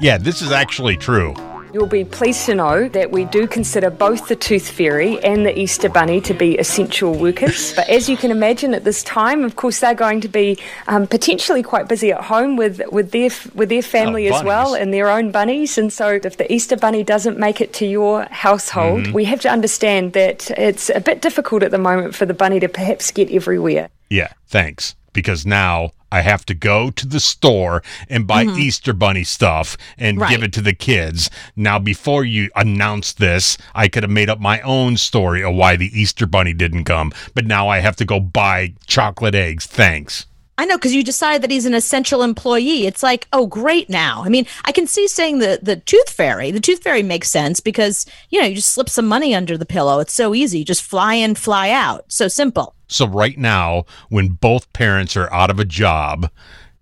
Yeah, this is actually true. You'll be pleased to know that we do consider both the Tooth Fairy and the Easter Bunny to be essential workers. but as you can imagine, at this time, of course, they're going to be um, potentially quite busy at home with, with their with their family Oh, as well and their own bunnies. And so, if the Easter Bunny doesn't make it to your household, Mm-hmm. we have to understand that it's a bit difficult at the moment for the bunny to perhaps get everywhere. Yeah, thanks. Because now I have to go to the store and buy mm-hmm. Easter Bunny stuff and Right. give it to the kids. Now, before you announced this, I could have made up my own story of why the Easter Bunny didn't come. But now I have to go buy chocolate eggs. Thanks. I know because you decided that he's an essential employee. It's like, oh, great now. I mean, I can see saying the the tooth fairy. The tooth fairy makes sense because you know you just slip some money under the pillow. It's so easy. You just fly in, fly out. So simple. So, right now, when both parents are out of a job,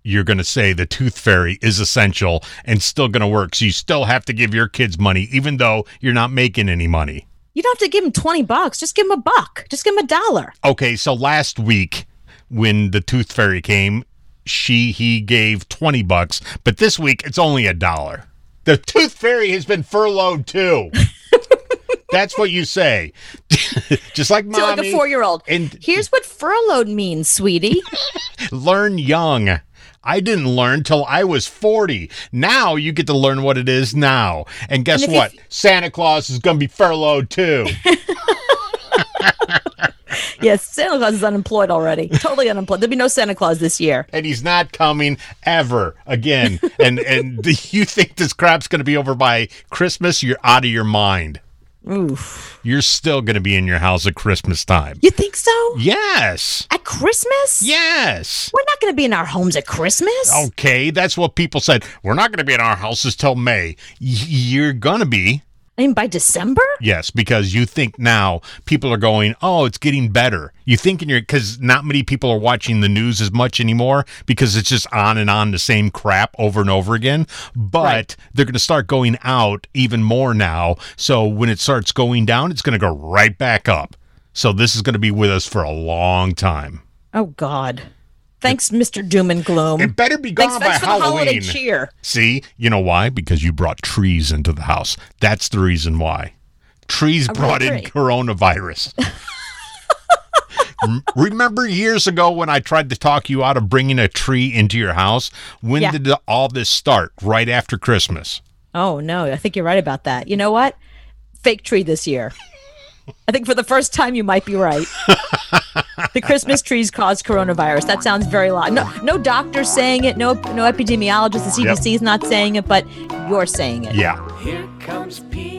you're going to say the tooth fairy is essential and still going to work. So, you still have to give your kids money, even though you're not making any money. You don't have to give him twenty bucks. Just give him a buck. Just give him a dollar. Okay, so last week when the tooth fairy came, she he gave 20 bucks, but this week it's only a dollar. The tooth fairy has been furloughed too. That's what you say. Just like Feel like a four year old. And Here's what furloughed means, sweetie. learn young. I didn't learn till I was 40. Now you get to learn what it is now. And guess And if you what? Santa Claus is going to be furloughed too. Yes, Santa Claus is unemployed already. Totally unemployed. There'll be no Santa Claus this year. and he's not coming ever again. and and you think this crap's going to be over by Christmas? You're out of your mind. Oof. You're still going to be in your house at Christmas time. You think so? Yes. At Christmas? Yes. We're not going to be in our homes at Christmas. Okay, that's what people said. We're not going to be in our houses till May. Y- you're going to be. I mean, by December? Yes, because you think now people are going, oh, it's getting better. You think in your because not many people are watching the news as much anymore because it's just on and on the same crap over and over again. But Right. they're going to start going out even more now. So when it starts going down, it's going to go right back up. So this is going to be with us for a long time. Oh, God. Thanks, Mr. Doom and Gloom. It better be gone thanks, by thanks for the holiday Halloween. cheer. See, you know why? Because you brought trees into the house. That's the reason why. Trees oh, brought in tree. coronavirus. Remember years ago when I tried to talk you out of bringing a tree into your house? When Yeah. did all this start? Right after Christmas. Oh, no. I think you're right about that. You know what? Fake tree this year. I think for the first time, you might be right. the Christmas trees caused coronavirus. That sounds very loud. No, no doctor's saying it. No, no epidemiologist. The CDC is not saying it, but you're saying it. Yeah. Here comes Peter